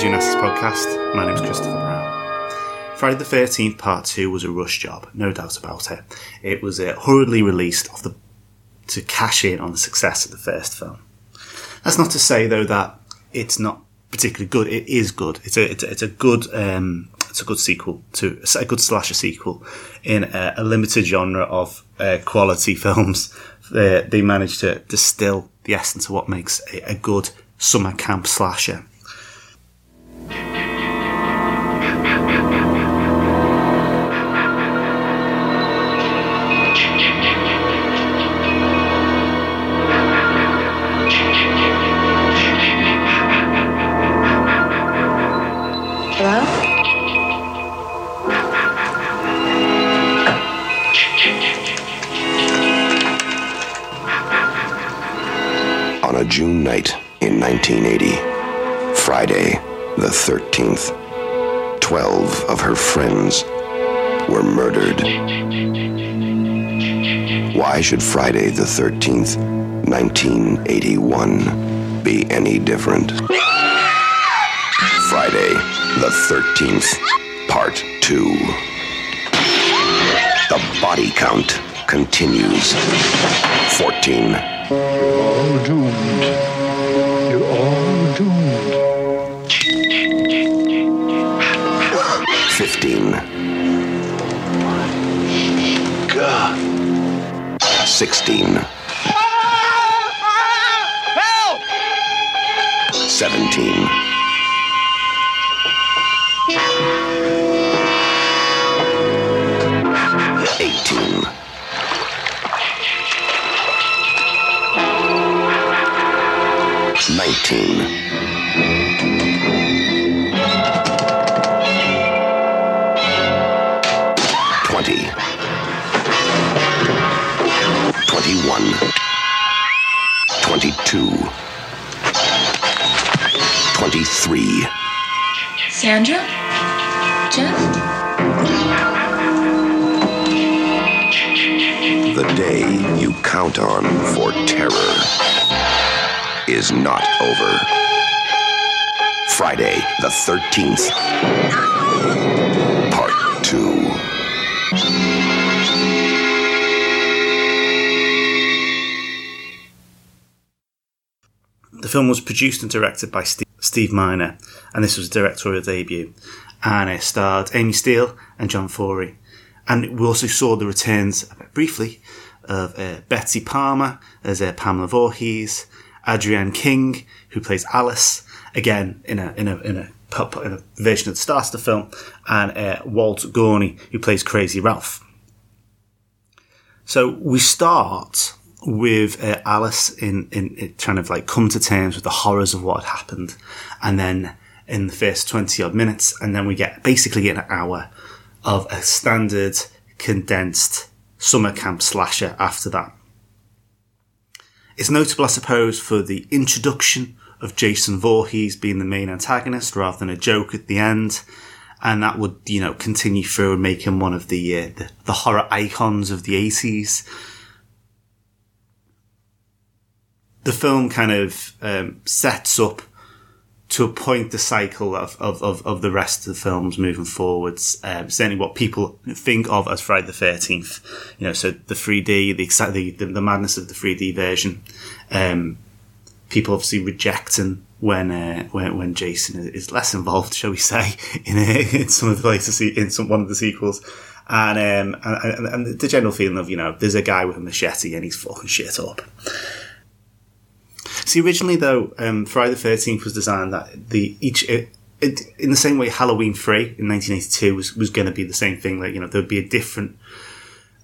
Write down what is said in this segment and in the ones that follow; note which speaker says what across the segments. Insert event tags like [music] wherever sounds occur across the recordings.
Speaker 1: To podcast. My name is Christopher Brown. Friday the 13th Part 2 was a rush job, no doubt about it. It was uh, hurriedly released the, to cash in on the success of the first film. That's not to say, though, that it's not particularly good. It is good. It's a, it's a, it's a good, um, it's a good sequel to, a good slasher sequel in a, a limited genre of uh, quality [laughs] films. They, they managed to distill the essence of what makes a, a good summer camp slasher.
Speaker 2: A June night in 1980, Friday the 13th, 12 of her friends were murdered. Why should Friday the 13th, 1981 be any different? Friday the 13th, Part 2. The body count continues. 14.
Speaker 3: all doomed.
Speaker 2: 16. 17. 18. 19. 23.
Speaker 4: Sandra? Jeff?
Speaker 2: The day you count on for terror is not over. Friday, the 13th, part two.
Speaker 1: The film was produced and directed by Steve. Steve Miner, and this was a directorial debut. And it starred Amy Steele and John Furey. And we also saw the returns, briefly, of uh, Betsy Palmer as uh, Pamela Voorhees, Adrienne King, who plays Alice, again in a in a in a, in a version at the start of the film, and uh, Walt Gorney, who plays Crazy Ralph. So we start with uh, Alice in, in, in trying to like come to terms with the horrors of what had happened, and then in the first twenty odd minutes, and then we get basically an hour of a standard condensed summer camp slasher after that. It's notable, I suppose, for the introduction of Jason Voorhees being the main antagonist rather than a joke at the end. And that would, you know, continue through and make him one of the, uh, the, the horror icons of the 80s. The film kind of um, sets up to a point the cycle of, of, of, of the rest of the films moving forwards. Um, certainly what people think of as Friday the 13th. You know, so the 3D, the, the, the, madness of the 3D version. Um, people obviously rejecting when, uh, when, when Jason is- less involved, shall we say, [laughs] in, in some of the later, in some, one of the sequels. And, um, and, and the general feeling of, you know, there's a guy with a machete and he's fucking shit up. See, originally though, um, Friday the Thirteenth was designed that the each it, it, in the same way Halloween Three in 1982 was was going to be the same thing. Like you know, there would be a different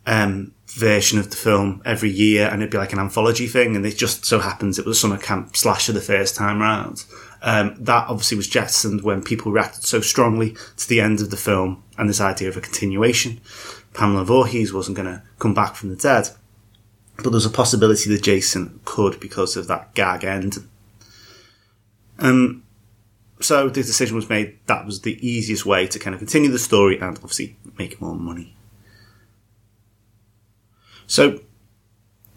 Speaker 1: um, version of the film every year, and it'd be like an anthology thing. And it just so happens it was a summer camp slasher the first time round, Um, that obviously was jettisoned when people reacted so strongly to the end of the film and this idea of a continuation. Pamela Voorhees wasn't going to come back from the dead, but there's a possibility that Jason could because of that gag end. Um, so the decision was made that was the easiest way to kind of continue the story and obviously make more money. So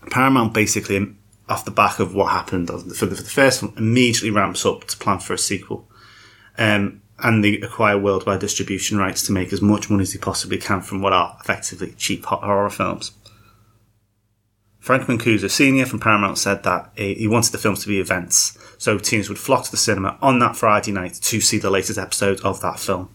Speaker 1: Paramount basically, off the back of what happened for the, for the first one, immediately ramps up to plan for a sequel. Um, and they acquire worldwide distribution rights to make as much money as they possibly can from what are effectively cheap horror films. Frank Mancuso Sr. from Paramount said that he wanted the films to be events, so teens would flock to the cinema on that Friday night to see the latest episode of that film.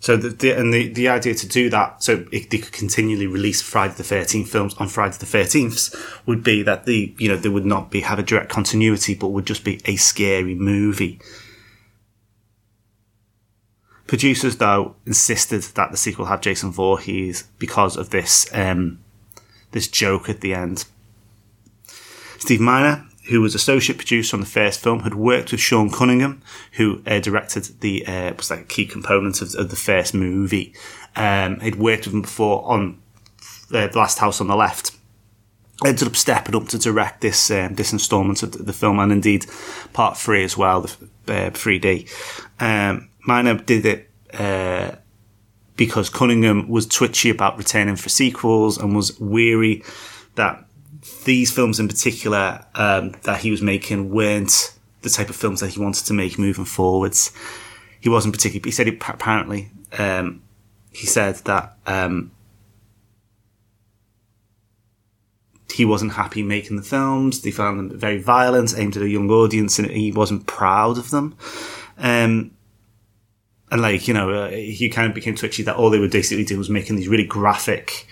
Speaker 1: So the, the and the, the idea to do that, so it, they could continually release Friday the Thirteenth films on Friday the Thirteenth, would be that the you know they would not be have a direct continuity, but would just be a scary movie. Producers, though, insisted that the sequel have Jason Voorhees because of this um, this joke at the end. Steve Miner, who was associate producer on the first film, had worked with Sean Cunningham, who uh, directed the uh, was like a key component of, of the first movie. Um, he'd worked with him before on uh, The Last House on the Left. Ended up stepping up to direct this um, this instalment of the film, and indeed part three as well, the uh, 3D. Um, Miner did it uh, because Cunningham was twitchy about returning for sequels and was weary that these films in particular um, that he was making weren't the type of films that he wanted to make moving forwards. He wasn't particularly. He said apparently um, he said that um, he wasn't happy making the films. They found them very violent, aimed at a young audience, and he wasn't proud of them. Um, and like you know, uh, he kind of became twitchy that all they were basically doing was making these really graphic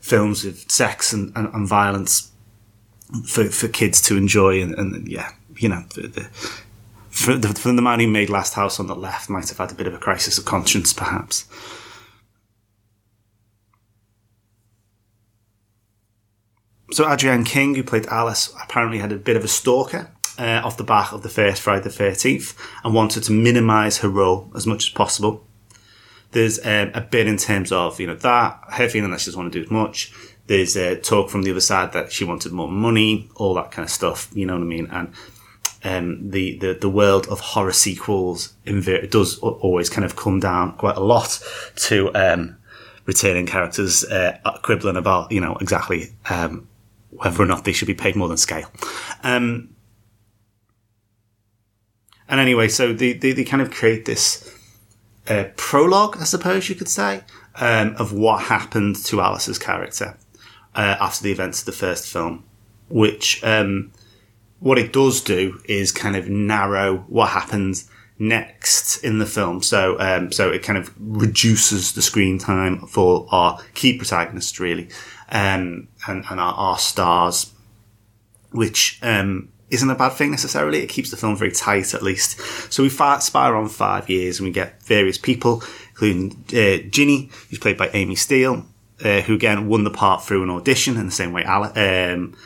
Speaker 1: films of sex and, and, and violence for for kids to enjoy, and, and yeah, you know, the, the, for the, for the man who made Last House on the Left might have had a bit of a crisis of conscience, perhaps. So Adrienne King, who played Alice, apparently had a bit of a stalker uh, off the back of the first Friday the 13th and wanted to minimise her role as much as possible. There's um, a bit in terms of, you know, that, her feeling that she doesn't want to do as much. There's uh, talk from the other side that she wanted more money, all that kind of stuff, you know what I mean? And um, the, the, the world of horror sequels does always kind of come down quite a lot to um, returning characters uh, quibbling about, you know, exactly um, whether or not they should be paid more than scale. Um, and anyway, so they, they, they, kind of create this uh, prologue, I suppose you could say, um, of what happened to Alice's character uh, after the events of the first film, which um, what it does do is kind of narrow what happens next in the film. So, um, so it kind of reduces the screen time for our key protagonists, really, um, and, and our, our, stars, which um, isn't a bad thing necessarily. It keeps the film very tight, at least. So we spire on five years and we get various people, including uh, Ginny, who's played by Amy Steele, uh, who again won the part through an audition in the same way Ale- um,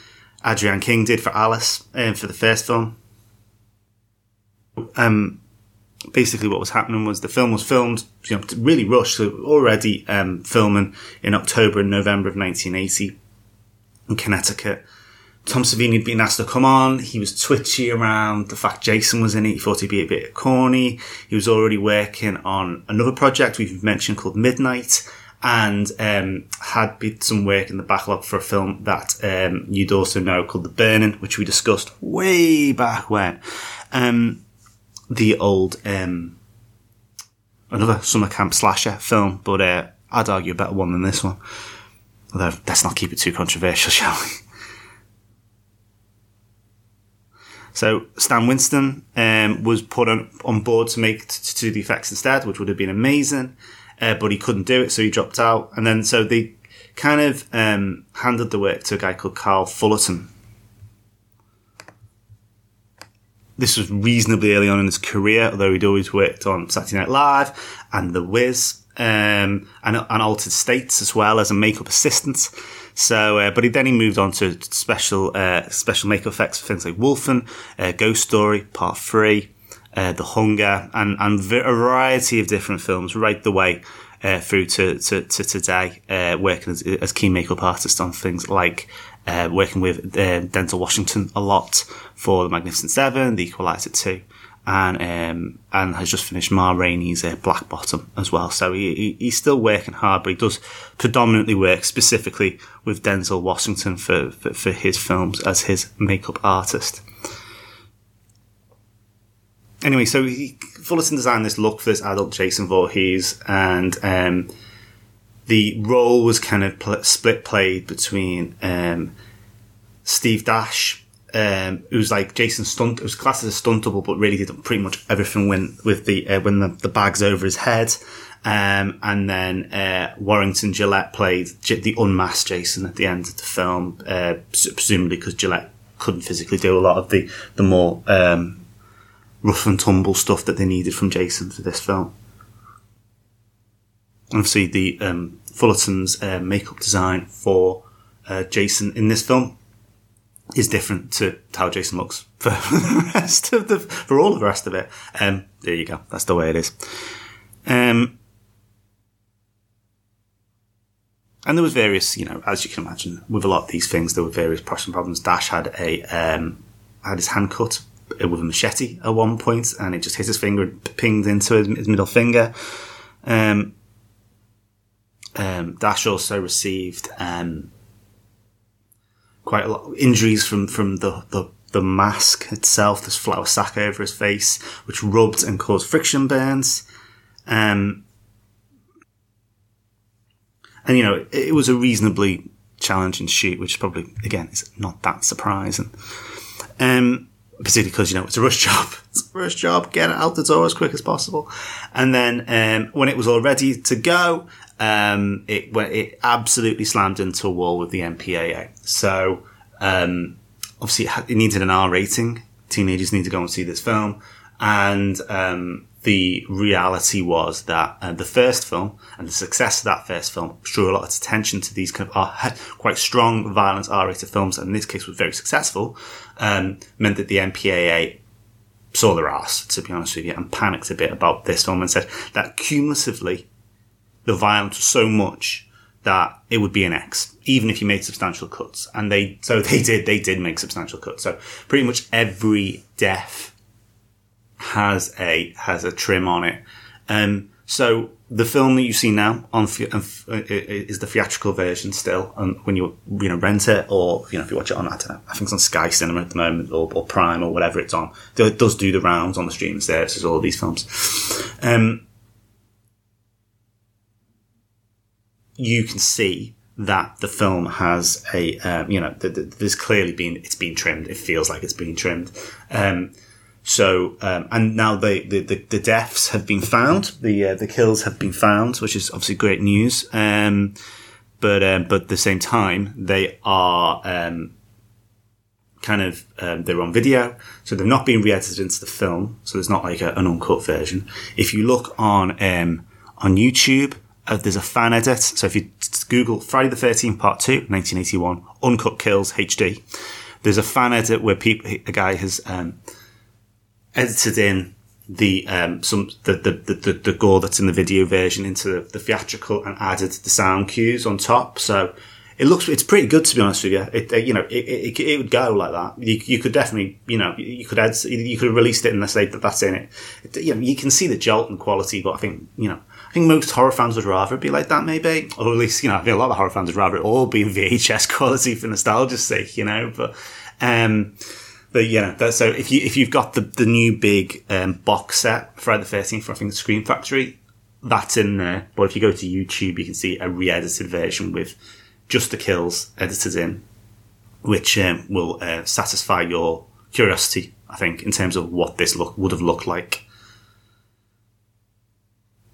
Speaker 1: Adrienne King did for Alice um, for the first film. Um, basically, what was happening was the film was filmed, you know, really rushed, so already um, filming in October and November of 1980 in Connecticut. Tom Savini had been asked to come on. He was twitchy around the fact Jason was in it. He thought he'd be a bit corny. He was already working on another project we've mentioned called Midnight and um, had been some work in the backlog for a film that um, you'd also know called The Burning, which we discussed way back when. Um, the old, um, another summer camp slasher film, but uh, I'd argue a better one than this one. Although, let's not keep it too controversial, shall we? So Stan Winston um, was put on, on board to make to do the effects instead, which would have been amazing, uh, but he couldn't do it, so he dropped out. And then so they kind of um, handed the work to a guy called Carl Fullerton. This was reasonably early on in his career, although he'd always worked on Saturday Night Live and The Wiz. um, and, and Altered States as well as a makeup assistant. So, uh, but he, then he moved on to special uh, special makeup effects for things like Wolfen, uh, Ghost Story Part Three, uh, The Hunger, and and a variety of different films right the way uh, through to to, to today, uh, working as, as key makeup artist on things like uh, working with Denzel Washington a lot for The Magnificent Seven, The Equalizer Two, and um, and has just finished Ma Rainey's uh, Black Bottom as well. So he, he, he's still working hard, but he does predominantly work specifically with Denzel Washington for, for, for his films as his makeup artist. Anyway, so he, Fullerton designed this look for this adult Jason Voorhees, and um, the role was kind of pl- split played between um, Steve Dash, um, who's like Jason Stunt, it was classed as a stunt double, but really did pretty much everything when with the uh, when the, the bag's over his head. Um, and then uh, Warrington Gillette played the unmasked Jason at the end of the film, uh, presumably because Gillette couldn't physically do a lot of the the more um, rough and tumble stuff that they needed from Jason for this film. Obviously, the um, Fullerton's uh, makeup design for uh, Jason in this film is different to how Jason looks for [laughs] the rest of the for all of the rest of it. Um, there you go. That's the way it is. Um, and there was various, you know, as you can imagine, with a lot of these things, there were various production problems. Dash had a um, had his hand cut with a machete at one point, and it just hit his finger, and pinged into his middle finger. Um, um, Dash also received um, quite a lot of injuries from from the, the the mask itself. This flour sack over his face, which rubbed and caused friction burns. Um, and you know, it, it was a reasonably challenging shoot, which probably again is not that surprising. Um, particularly because you know it's a rush [laughs] job. It's a rush job. Get it out the door as quick as possible. And then um, when it was all ready to go, um, it went, it absolutely slammed into a wall with the MPAA. So um, obviously it, had, it, needed an R rating. Teenagers need to go and see this film, and um, the reality was that uh, the first film and the success of that first film drew a lot of attention to these kind of uh, quite strong, violent R-rated films, and in this case was very successful. Um, meant that the MPAA saw their ass, to be honest with you, and panicked a bit about this film and said that cumulatively the violence was so much that it would be an X, even if you made substantial cuts. And they, so [laughs] they did, they did make substantial cuts. So pretty much every death has a, has a trim on it. Um, so the film that you see now on uh, is the theatrical version still, and when you you know rent it or you know if you watch it on I don't know I think it's on Sky Cinema at the moment or, or Prime or whatever it's on. It does do the rounds on the streaming services. All these films. Um, you can see that the film has a, um, you know, th- th- there's clearly been, it's been trimmed. It feels like it's been trimmed. Um, so, um, and now the, the, the, deaths have been found. The, uh, the kills have been found, which is obviously great news. Um, but, um, but at the same time, they are, um, kind of, they're on video. So they've not been re-edited into the film. So there's not like a, an uncut version. If you look on, on YouTube, uh, there's a fan edit. So if you Google Friday the 13th Part 2, 1981, Uncut Kills HD, there's a fan edit where people, a guy has um, edited in the um, some the, the, the, the, gore that's in the video version into the, the, theatrical and added the sound cues on top. So it looks it's pretty good to be honest with you. It uh, you know it, it, it, would go like that. You, you could definitely you know you could add you could have released it and they say that that's in it. it. You know you can see the jolt and quality, but I think you know think most horror fans would rather it be like that, maybe, or at least you know, I think a lot of horror fans would rather it all be [laughs] in VHS quality for nostalgia's sake, you know. But, um, but yeah, that, so if you if you've got the the new big um, box set Friday the Thirteenth from I think the Scream Factory, that's in there. But if you go to YouTube, you can see a re-edited version with just the kills edited in, which um, will uh, satisfy your curiosity. I think in terms of what this look would have looked like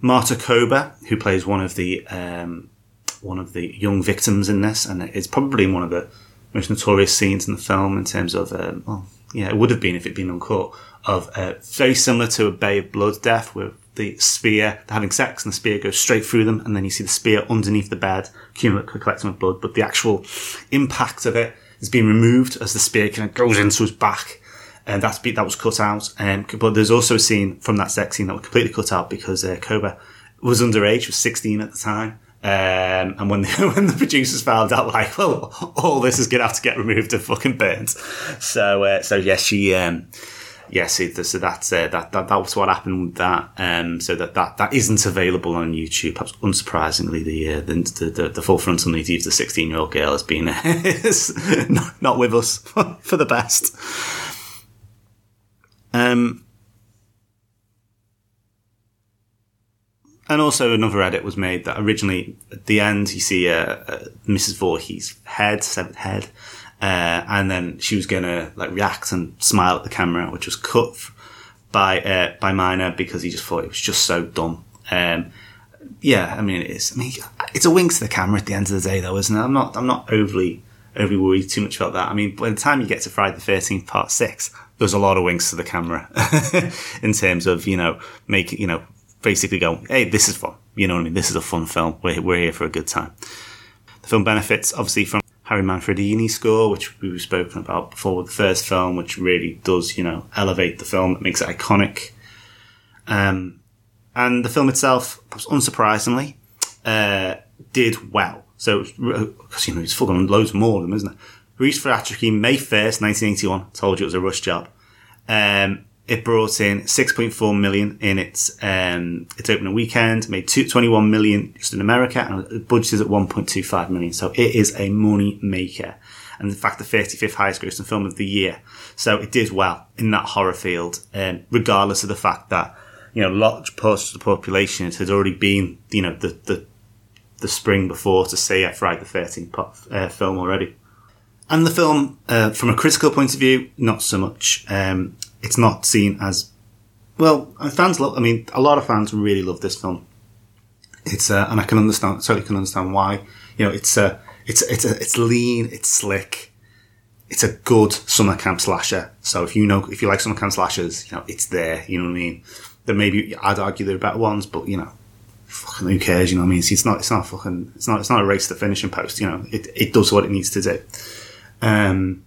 Speaker 1: Marta Kober, who plays one of the um, one of the young victims in this, and it's probably one of the most notorious scenes in the film in terms of, um, well, yeah, it would have been if it'd been uncut, of uh, very similar to a Bay of Blood death, where the spear, they're having sex, and the spear goes straight through them, and then you see the spear underneath the bed, collecting of blood, but the actual impact of it is being removed as the spear kind of goes into his back. And that's that was cut out. Um, but there's also a scene from that sex scene that was completely cut out because uh, Kober was underage, was 16 at the time. Um, and when [laughs] the, when the producers found out, like, well, all this is gonna have to get removed and fucking burnt. So, uh, so yes, she, um, yes, so that's uh, that, that that was what happened with that. Um, so that, that that isn't available on YouTube. Perhaps unsurprisingly, the uh, the, the the full frontal nudity of the sixteen year old girl has been [laughs] not, not with us [laughs] for the best. Um, and also another edit was made that originally at the end you see uh, uh, Mrs. Voorhees' head, severed head, uh, and then she was gonna like react and smile at the camera, which was cut by uh, by Miner because he just thought it was just so dumb. Um, yeah, I mean it is. I mean it's a wink to the camera at the end of the day, though, isn't it? I'm not I'm not overly overly worried too much about that. I mean, by the time you get to Friday the Thirteenth Part Six, there's a lot of winks to the camera [laughs] in terms of you know make you know basically go, hey, this is fun. You know what I mean? This is a fun film. We're we're here for a good time. The film benefits obviously from Harry Manfredini score, which we've spoken about before with the first film, which really does you know elevate the film. It makes it iconic. Um, and the film itself, unsurprisingly, uh, did well. So, because you know, it's fucking loads more of them, isn't it? Released for Atrophy May 1st, 1981. Told you it was a rush job. Um, it brought in 6.4 million in its, um, its opening weekend, made two, 21 million just in America, and the budget is at 1.25 million. So it is a money maker. And in fact, the 35th highest grossing film of the year. So it did well in that horror field, um, regardless of the fact that, you know, large parts of the population it had already been, you know, the, the, the spring before to see a Friday the 13th pop, uh, film already. And the film, uh, from a critical point of view, not so much. Um, it's not seen as well. Fans love. I mean, a lot of fans really love this film. It's uh, and I can understand. Certainly can understand why. You know, it's uh, it's it's a, it's lean. It's slick. It's a good summer camp slasher. So if you know if you like summer camp slashers, you know it's there. You know what I mean. There maybe I'd argue there are better ones, but you know, fucking who cares? You know what I mean? It's, it's not. It's not fucking. It's not. It's not a race to the finishing post. You know, it it does what it needs to do. Um,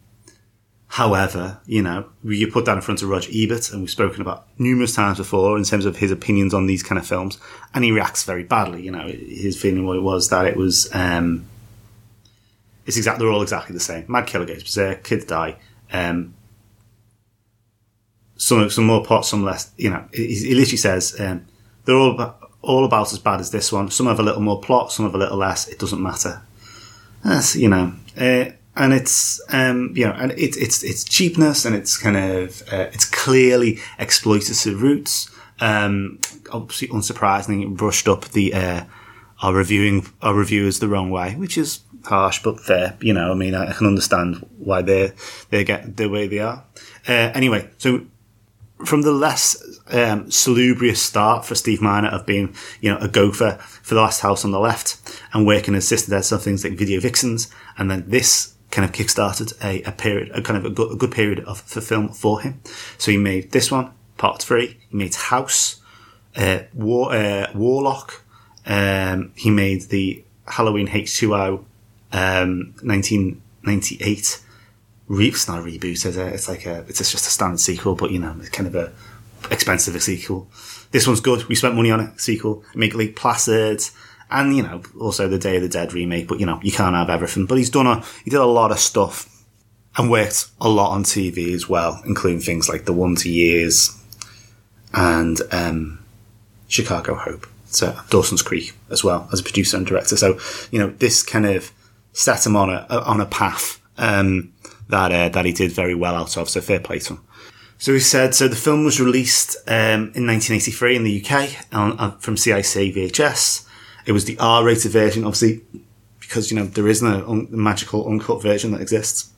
Speaker 1: however, you know, you put that in front of Roger Ebert, and we've spoken about numerous times before in terms of his opinions on these kind of films, and he reacts very badly. You know, his feeling was that it was, um, it's exactly, they're all exactly the same. Mad killer goes berserk, kids die, um, some some more plot, some less. You know, he, he literally says um, they're all about, all about as bad as this one. Some have a little more plot, some have a little less. It doesn't matter. That's you know, uh, and it's um, you know, and it's it's it's cheapness and it's kind of uh, it's clearly exploitative roots. Um, obviously, unsurprisingly, it brushed up the uh, our reviewing our reviewers the wrong way, which is harsh but fair. You know, I mean, I can understand why they they get the way they are. Uh, anyway, so from the less um, salubrious start for Steve Miner of being, you know, a gopher for the last house on the left and working as assistant editor of things like Video Vixens, and then this kind of kickstarted a, a period, a kind of a good, a good period of film for him. So he made this one, part three. He made House, uh, War, uh, Warlock. Um, he made the Halloween H2O, um, 1998 re- it's not a reboot? It's like a, it's just a standard sequel, but you know, it's kind of a expensive sequel. This one's good. We spent money on it. Sequel. Make Lake Placid. And, you know, also the Day of the Dead remake, but you know, you can't have everything. But he's done a, he did a lot of stuff and worked a lot on TV as well, including things like The One Wonder Years and, um, Chicago Hope. So Dawson's Creek as well as a producer and director. So, you know, this kind of set him on a, on a path, um, that uh, that he did very well out of. So fair play to him. So he said. So the film was released um, in 1983 in the UK on, on, from CIC VHS. It was the R-rated version, obviously, because you know there isn't a, un- magical uncut version that exists,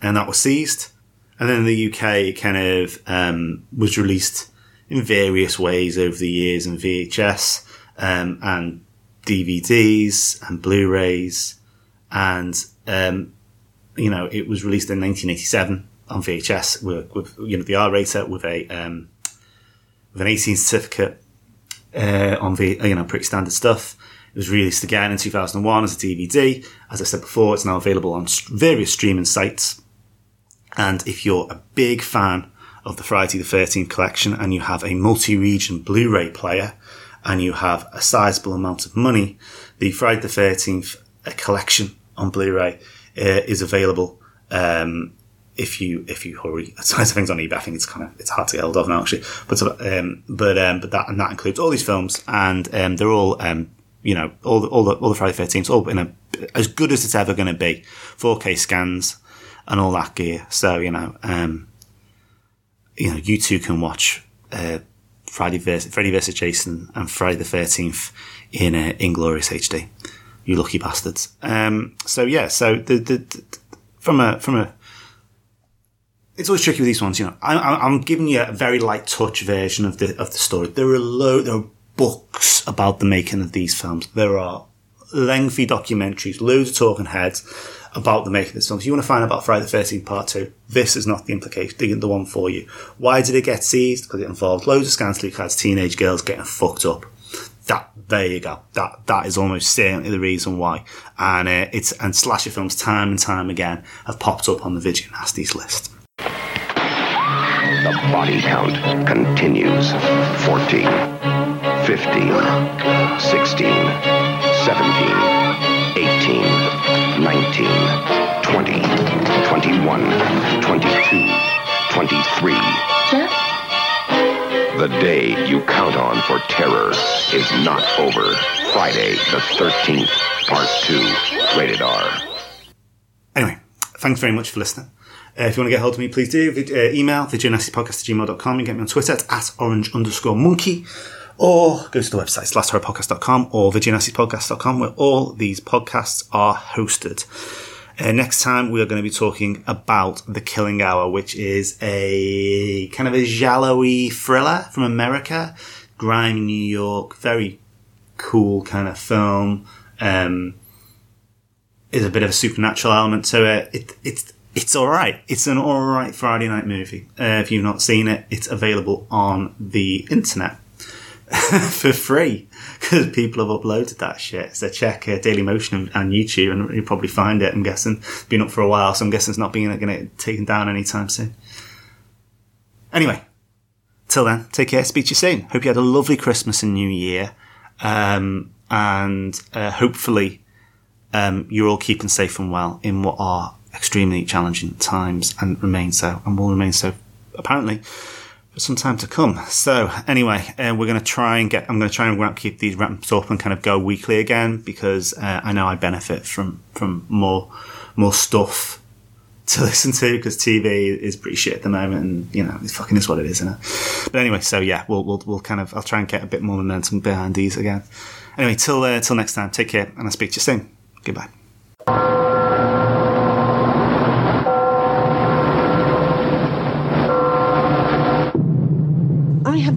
Speaker 1: and that was seized. And then in the UK, it kind of um, was released in various ways over the years in VHS um, and DVDs and Blu-rays and um, you know, it was released in 1987 on VHS with, with you know, the R rated with a, um, with an 18 certificate uh, on the you know pretty standard stuff. It was released again in 2001 as a DVD. As I said before, it's now available on various streaming sites. And if you're a big fan of the Friday the 13th collection and you have a multi-region Blu-ray player and you have a sizable amount of money, the Friday the 13th uh, collection on Blu-ray uh, is available. Um, if you if you hurry, size of things on eBay, I think it's kind of it's hard to get hold of now actually. But um, but um, but that and that includes all these films, and um, they're all um, you know all the all the all the Friday Thirteenth, all in a as good as it's ever going to be, 4K scans and all that gear. So you know, um, you know, you two can watch uh, Friday versus Freddy versus Jason and Friday the Thirteenth in uh, Inglorious HD. You lucky bastards. Um, so yeah, so the, the, the from a from a it's always tricky with these ones, you know. I, I'm giving you a very light touch version of the of the story. There are lo- there are books about the making of these films. There are lengthy documentaries, loads of talking heads about the making of this film. You want to find out about Friday the 13th Part 2, this is not the implication, the, the one for you. Why did it get seized? Because it involved loads of scantily clad teenage girls getting fucked up. That, there you go. That, that is almost certainly the reason why. And, uh, it's, and slasher films time and time again have popped up on the Nasties list.
Speaker 2: The body count continues 14, 15, 16, 17, 18, 19, 20, 21, 22, 23.
Speaker 4: Jeff?
Speaker 2: The day you count on for terror is not over. Friday, the 13th, Part 2, rated R.
Speaker 1: Anyway, thanks very much for listening. Uh, if you want to get hold of me, please do. Uh, email videonastypodcast at gmail.com. You can get me on Twitter at, at orange underscore monkey. Or go to the website, it's lasthorrorpodcast.com or videonastypodcast.com, where all these podcasts are hosted. Uh, next time, we are going to be talking about The Killing Hour, which is a kind of a giallo thriller from America, grime New York, very cool kind of film. Um, is a bit of a supernatural element to it. it it's it's all right. It's an all right Friday night movie. Uh, if you've not seen it, it's available on the internet [laughs] for free because people have uploaded that shit. So check uh, Daily Motion and, YouTube, and you'll probably find it. I'm guessing been up for a while, so I'm guessing it's not being going to taken down anytime soon. Anyway, till then, take care. Speak to you soon. Hope you had a lovely Christmas and New Year, um, and uh, hopefully um, you're all keeping safe and well in what are extremely challenging times and remain so and will remain so apparently for some time to come. So anyway, uh, we're going to try and get, I'm going to try and wrap, keep these wrapped up and kind of go weekly again because uh, I know I benefit from, from more, more stuff to [laughs] listen to because TV is pretty shit at the moment and you know, it fucking is what it is, isn't it? But anyway, so yeah, we'll, we'll, we'll kind of, I'll try and get a bit more momentum behind these again. Anyway, till, uh, till next time, take care and I'll speak to you soon. Goodbye.
Speaker 5: I have